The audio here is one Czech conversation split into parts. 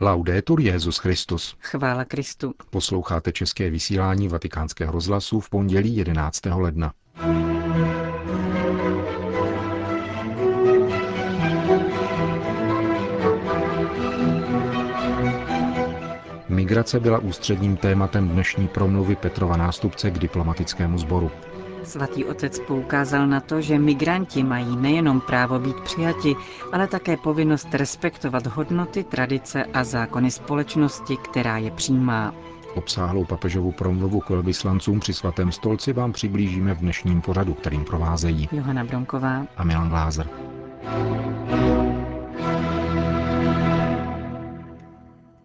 Laudetur Jezus Christus. Chvála Kristu. Posloucháte české vysílání Vatikánského rozhlasu v pondělí 11. ledna. Migrace byla ústředním tématem dnešní promluvy Petrova nástupce k diplomatickému sboru. Svatý otec poukázal na to, že migranti mají nejenom právo být přijati, ale také povinnost respektovat hodnoty, tradice a zákony společnosti, která je přijímá. Obsáhlou papežovu promluvu k velvyslancům při svatém stolci vám přiblížíme v dnešním pořadu, kterým provázejí Johana Bronková a Milan Glázer.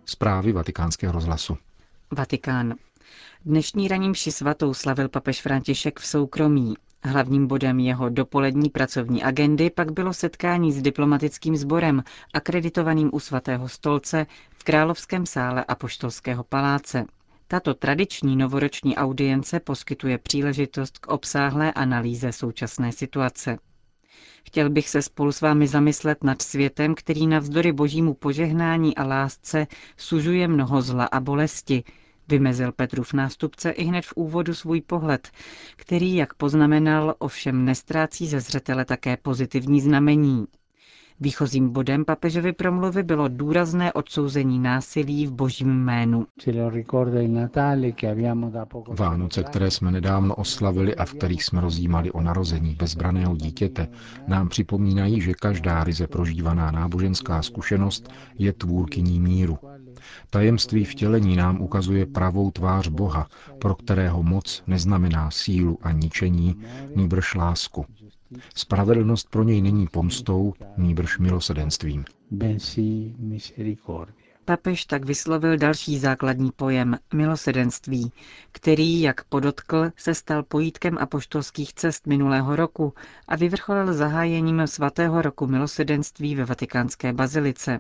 Zprávy vatikánského rozhlasu. Vatikán. Dnešní raním ši svatou slavil papež František v soukromí. Hlavním bodem jeho dopolední pracovní agendy pak bylo setkání s diplomatickým sborem, akreditovaným u svatého stolce v Královském sále Apoštolského paláce. Tato tradiční novoroční audience poskytuje příležitost k obsáhlé analýze současné situace. Chtěl bych se spolu s vámi zamyslet nad světem, který navzdory božímu požehnání a lásce sužuje mnoho zla a bolesti, vymezil Petrův nástupce i hned v úvodu svůj pohled, který, jak poznamenal, ovšem nestrácí ze zřetele také pozitivní znamení. Výchozím bodem papežovy promluvy bylo důrazné odsouzení násilí v božím jménu. Vánoce, které jsme nedávno oslavili a v kterých jsme rozjímali o narození bezbraného dítěte, nám připomínají, že každá ryze prožívaná náboženská zkušenost je tvůrkyní míru. Tajemství vtělení nám ukazuje pravou tvář Boha, pro kterého moc neznamená sílu a ničení, nýbrž lásku. Spravedlnost pro něj není pomstou, nýbrž milosedenstvím. Papež tak vyslovil další základní pojem milosedenství, který, jak podotkl, se stal pojítkem apoštolských cest minulého roku a vyvrcholil zahájením svatého roku milosedenství ve vatikánské bazilice.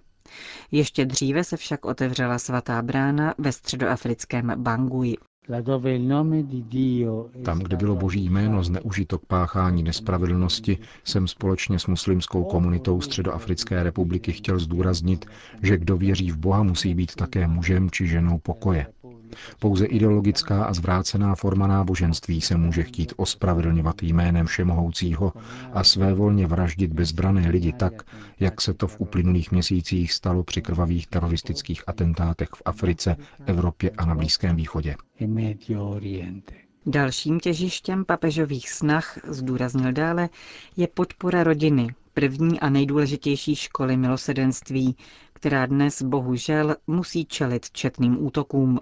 Ještě dříve se však otevřela svatá brána ve středoafrickém Bangui. Tam, kde bylo boží jméno zneužito k páchání nespravedlnosti, jsem společně s muslimskou komunitou Středoafrické republiky chtěl zdůraznit, že kdo věří v Boha musí být také mužem či ženou pokoje. Pouze ideologická a zvrácená forma náboženství se může chtít ospravedlňovat jménem Všemohoucího a svévolně vraždit bezbrané lidi tak, jak se to v uplynulých měsících stalo při krvavých teroristických atentátech v Africe, Evropě a na Blízkém východě. Dalším těžištěm papežových snah, zdůraznil dále, je podpora rodiny, první a nejdůležitější školy milosedenství, která dnes bohužel musí čelit četným útokům.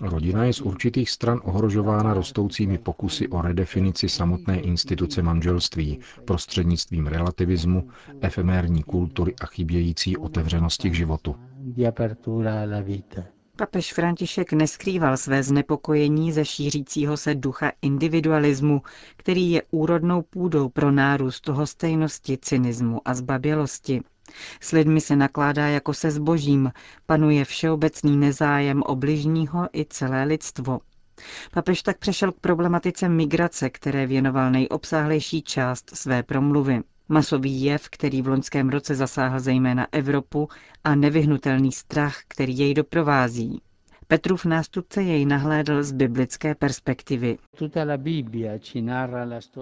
Rodina je z určitých stran ohrožována rostoucími pokusy o redefinici samotné instituce manželství prostřednictvím relativismu, efemérní kultury a chybějící otevřenosti k životu. Papež František neskrýval své znepokojení ze šířícího se ducha individualismu, který je úrodnou půdou pro nárůst hostejnosti, cynismu a zbabělosti. S lidmi se nakládá jako se zbožím, panuje všeobecný nezájem o bližního i celé lidstvo. Papež tak přešel k problematice migrace, které věnoval nejobsáhlejší část své promluvy. Masový jev, který v loňském roce zasáhl zejména Evropu a nevyhnutelný strach, který jej doprovází. Petrův nástupce jej nahlédl z biblické perspektivy.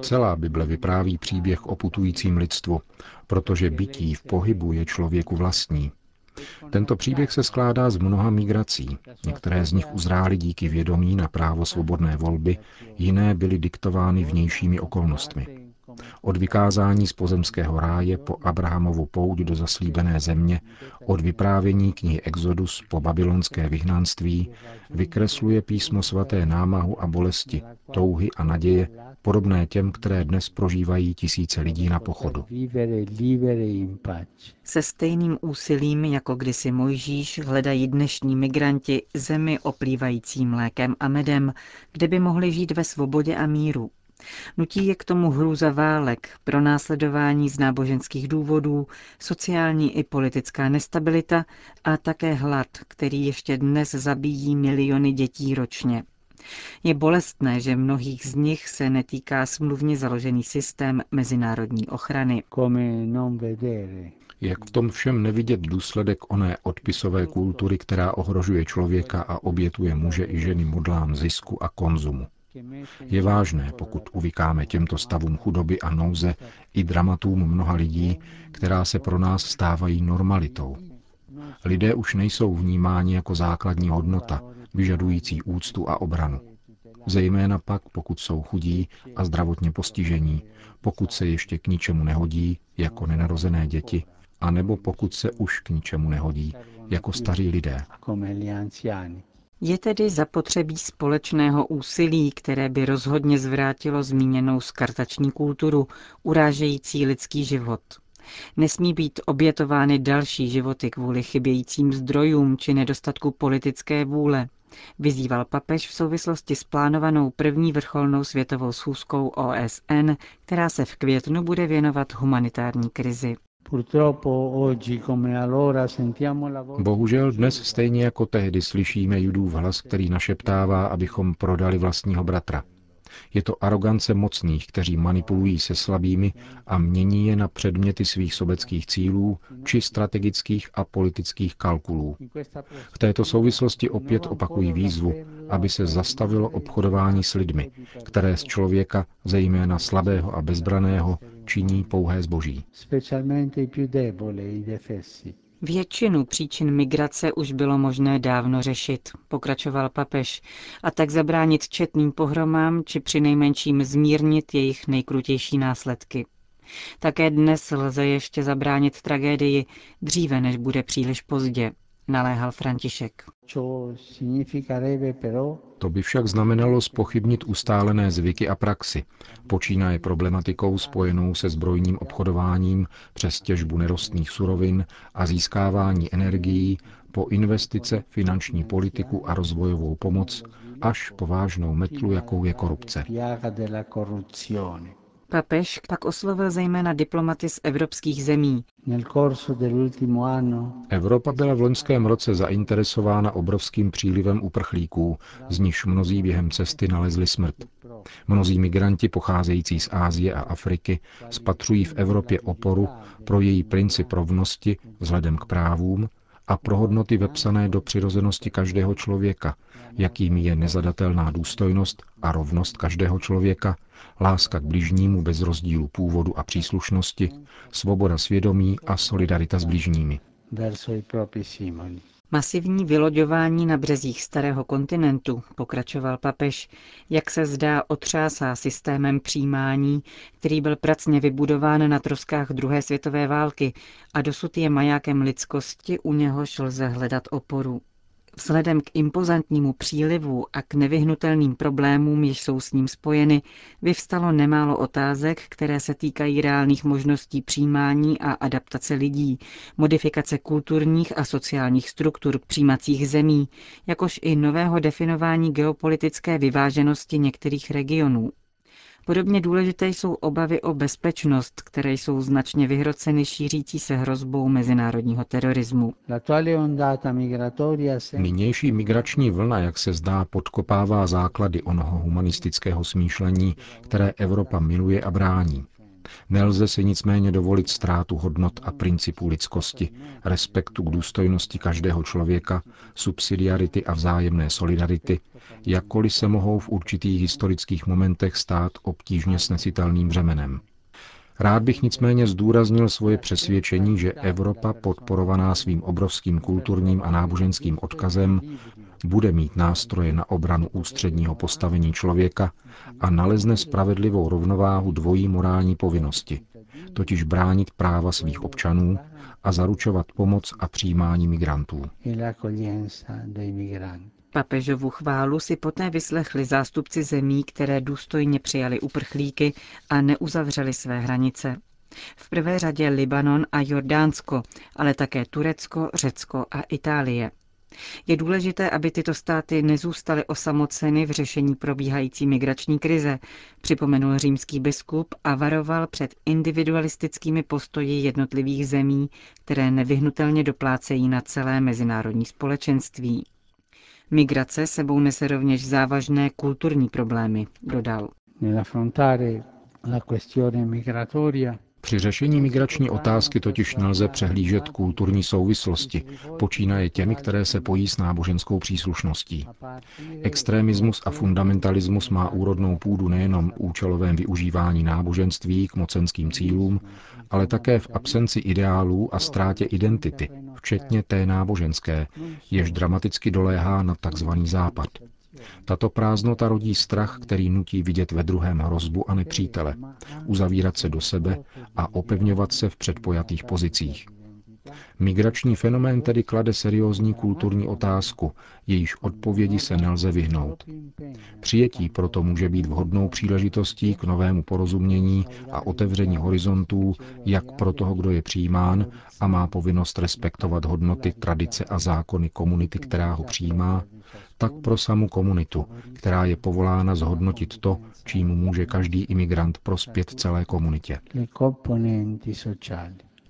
Celá Bible vypráví příběh o putujícím lidstvu, protože bytí v pohybu je člověku vlastní. Tento příběh se skládá z mnoha migrací. Některé z nich uzrály díky vědomí na právo svobodné volby, jiné byly diktovány vnějšími okolnostmi. Od vykázání z pozemského ráje po Abrahamovu pouť do zaslíbené země, od vyprávění knihy Exodus po babylonské vyhnanství, vykresluje písmo svaté námahu a bolesti, touhy a naděje, podobné těm, které dnes prožívají tisíce lidí na pochodu. Se stejným úsilím, jako kdysi Mojžíš, hledají dnešní migranti zemi oplývající mlékem a medem, kde by mohli žít ve svobodě a míru, Nutí je k tomu hrůza válek, pronásledování z náboženských důvodů, sociální i politická nestabilita a také hlad, který ještě dnes zabíjí miliony dětí ročně. Je bolestné, že mnohých z nich se netýká smluvně založený systém mezinárodní ochrany. Jak v tom všem nevidět důsledek oné odpisové kultury, která ohrožuje člověka a obětuje muže i ženy modlám zisku a konzumu? Je vážné, pokud uvykáme těmto stavům chudoby a nouze i dramatům mnoha lidí, která se pro nás stávají normalitou. Lidé už nejsou vnímáni jako základní hodnota, vyžadující úctu a obranu. Zejména pak, pokud jsou chudí a zdravotně postižení, pokud se ještě k ničemu nehodí, jako nenarozené děti, anebo pokud se už k ničemu nehodí, jako staří lidé. Je tedy zapotřebí společného úsilí, které by rozhodně zvrátilo zmíněnou skartační kulturu, urážející lidský život. Nesmí být obětovány další životy kvůli chybějícím zdrojům či nedostatku politické vůle, vyzýval papež v souvislosti s plánovanou první vrcholnou světovou schůzkou OSN, která se v květnu bude věnovat humanitární krizi. Bohužel dnes stejně jako tehdy slyšíme judův hlas, který našeptává, abychom prodali vlastního bratra. Je to arogance mocných, kteří manipulují se slabými a mění je na předměty svých sobeckých cílů či strategických a politických kalkulů. V této souvislosti opět opakují výzvu, aby se zastavilo obchodování s lidmi, které z člověka, zejména slabého a bezbraného, činí pouhé zboží. Většinu příčin migrace už bylo možné dávno řešit, pokračoval papež, a tak zabránit četným pohromám či přinejmenším zmírnit jejich nejkrutější následky. Také dnes lze ještě zabránit tragédii dříve, než bude příliš pozdě, naléhal František. To by však znamenalo spochybnit ustálené zvyky a praxi, počínaje problematikou spojenou se zbrojním obchodováním přes těžbu nerostných surovin a získávání energií po investice, finanční politiku a rozvojovou pomoc až po vážnou metlu, jakou je korupce. Papež pak oslovil zejména diplomaty z evropských zemí. Evropa byla v loňském roce zainteresována obrovským přílivem uprchlíků, z nichž mnozí během cesty nalezli smrt. Mnozí migranti pocházející z Ázie a Afriky spatřují v Evropě oporu pro její princip rovnosti vzhledem k právům a pro hodnoty vepsané do přirozenosti každého člověka, jakými je nezadatelná důstojnost a rovnost každého člověka, láska k bližnímu bez rozdílu původu a příslušnosti, svoboda svědomí a solidarita s bližními. Masivní vyloďování na březích starého kontinentu, pokračoval papež, jak se zdá otřásá systémem přijímání, který byl pracně vybudován na troskách druhé světové války a dosud je majákem lidskosti, u něhož lze hledat oporu. Vzhledem k impozantnímu přílivu a k nevyhnutelným problémům, jež jsou s ním spojeny, vyvstalo nemálo otázek, které se týkají reálných možností přijímání a adaptace lidí, modifikace kulturních a sociálních struktur přijímacích zemí, jakož i nového definování geopolitické vyváženosti některých regionů. Podobně důležité jsou obavy o bezpečnost, které jsou značně vyhroceny šířící se hrozbou mezinárodního terorismu. Nynější migrační vlna, jak se zdá, podkopává základy onoho humanistického smýšlení, které Evropa miluje a brání. Nelze si nicméně dovolit ztrátu hodnot a principů lidskosti, respektu k důstojnosti každého člověka, subsidiarity a vzájemné solidarity, jakkoliv se mohou v určitých historických momentech stát obtížně snesitelným břemenem. Rád bych nicméně zdůraznil svoje přesvědčení, že Evropa, podporovaná svým obrovským kulturním a náboženským odkazem, bude mít nástroje na obranu ústředního postavení člověka a nalezne spravedlivou rovnováhu dvojí morální povinnosti, totiž bránit práva svých občanů a zaručovat pomoc a přijímání migrantů. Papežovu chválu si poté vyslechli zástupci zemí, které důstojně přijali uprchlíky a neuzavřeli své hranice. V prvé řadě Libanon a Jordánsko, ale také Turecko, Řecko a Itálie. Je důležité, aby tyto státy nezůstaly osamoceny v řešení probíhající migrační krize, připomenul římský biskup a varoval před individualistickými postoji jednotlivých zemí, které nevyhnutelně doplácejí na celé mezinárodní společenství. Migrace sebou nese rovněž závažné kulturní problémy, dodal. Při řešení migrační otázky totiž nelze přehlížet kulturní souvislosti, počínaje těmi, které se pojí s náboženskou příslušností. Extremismus a fundamentalismus má úrodnou půdu nejenom účelovém využívání náboženství k mocenským cílům, ale také v absenci ideálů a ztrátě identity, včetně té náboženské, jež dramaticky doléhá na tzv. západ. Tato prázdnota rodí strach, který nutí vidět ve druhém hrozbu a nepřítele, uzavírat se do sebe a opevňovat se v předpojatých pozicích. Migrační fenomén tedy klade seriózní kulturní otázku, jejíž odpovědi se nelze vyhnout. Přijetí proto může být vhodnou příležitostí k novému porozumění a otevření horizontů jak pro toho, kdo je přijímán a má povinnost respektovat hodnoty, tradice a zákony komunity, která ho přijímá, tak pro samu komunitu, která je povolána zhodnotit to, čím může každý imigrant prospět celé komunitě.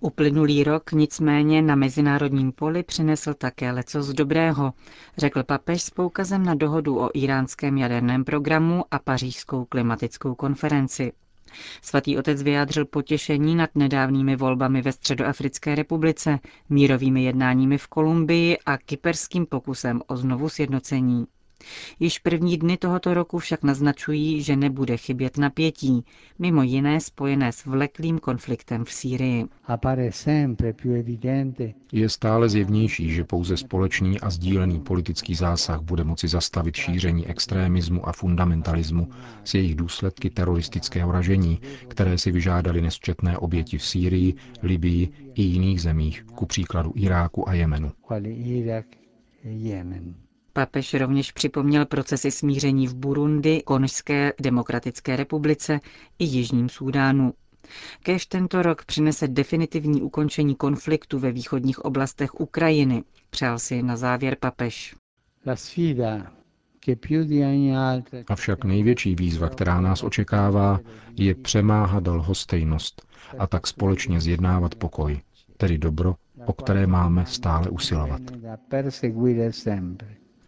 Uplynulý rok nicméně na mezinárodním poli přinesl také leco z dobrého, řekl papež s poukazem na dohodu o iránském jaderném programu a pařížskou klimatickou konferenci. Svatý otec vyjádřil potěšení nad nedávnými volbami ve Středoafrické republice, mírovými jednáními v Kolumbii a kyperským pokusem o znovu sjednocení. Již první dny tohoto roku však naznačují, že nebude chybět napětí, mimo jiné spojené s vleklým konfliktem v Sýrii. Je stále zjevnější, že pouze společný a sdílený politický zásah bude moci zastavit šíření extrémismu a fundamentalismu s jejich důsledky teroristického ražení, které si vyžádali nesčetné oběti v Sýrii, Libii i jiných zemích, ku příkladu Iráku a Jemenu. Papež rovněž připomněl procesy smíření v Burundi, Konžské demokratické republice i Jižním Súdánu. Kéž tento rok přinese definitivní ukončení konfliktu ve východních oblastech Ukrajiny, přál si na závěr papež. Avšak největší výzva, která nás očekává, je přemáhat lhostejnost a tak společně zjednávat pokoj, tedy dobro, o které máme stále usilovat.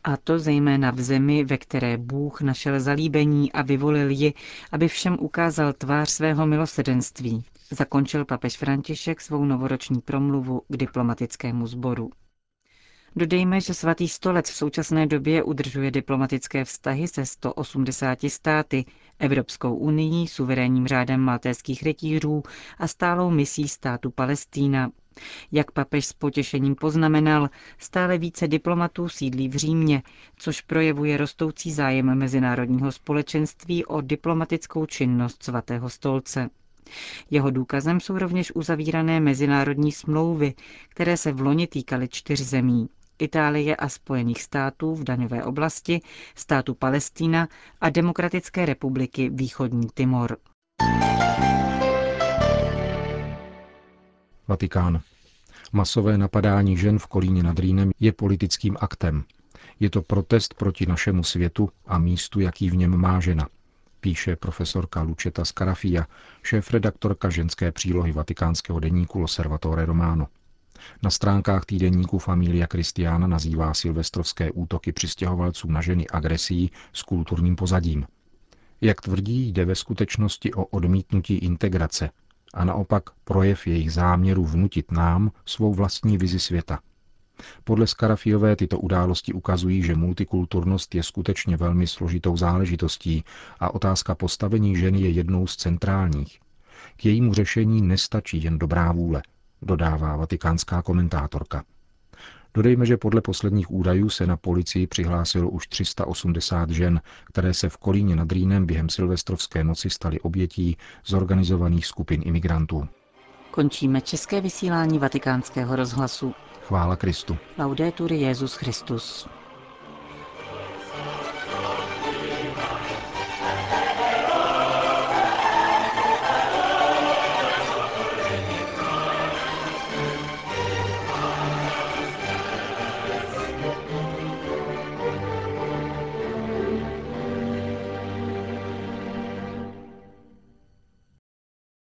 A to zejména v zemi, ve které Bůh našel zalíbení a vyvolil ji, aby všem ukázal tvář svého milosedenství. Zakončil papež František svou novoroční promluvu k diplomatickému sboru. Dodejme, že svatý stolec v současné době udržuje diplomatické vztahy se 180 státy, Evropskou unii, suverénním řádem maltéských rytířů a stálou misí státu Palestína, jak papež s potěšením poznamenal, stále více diplomatů sídlí v Římě, což projevuje rostoucí zájem mezinárodního společenství o diplomatickou činnost svatého stolce. Jeho důkazem jsou rovněž uzavírané mezinárodní smlouvy, které se v loni týkaly čtyř zemí. Itálie a Spojených států v daňové oblasti, státu Palestína a Demokratické republiky Východní Timor. Vatikán. Masové napadání žen v Kolíně nad Rýnem je politickým aktem. Je to protest proti našemu světu a místu, jaký v něm má žena, píše profesorka Lučeta Scarafia, šéf-redaktorka ženské přílohy vatikánského deníku Loservatore Romano. Na stránkách týdenníku Familia Christiana nazývá silvestrovské útoky přistěhovalců na ženy agresí s kulturním pozadím. Jak tvrdí, jde ve skutečnosti o odmítnutí integrace, a naopak projev jejich záměru vnutit nám svou vlastní vizi světa. Podle Skarafiové tyto události ukazují, že multikulturnost je skutečně velmi složitou záležitostí a otázka postavení ženy je jednou z centrálních. K jejímu řešení nestačí jen dobrá vůle, dodává vatikánská komentátorka. Dodejme, že podle posledních údajů se na policii přihlásilo už 380 žen, které se v Kolíně nad Rýnem během silvestrovské noci staly obětí zorganizovaných skupin imigrantů. Končíme české vysílání vatikánského rozhlasu. Chvála Kristu. Laudetur Jezus Christus.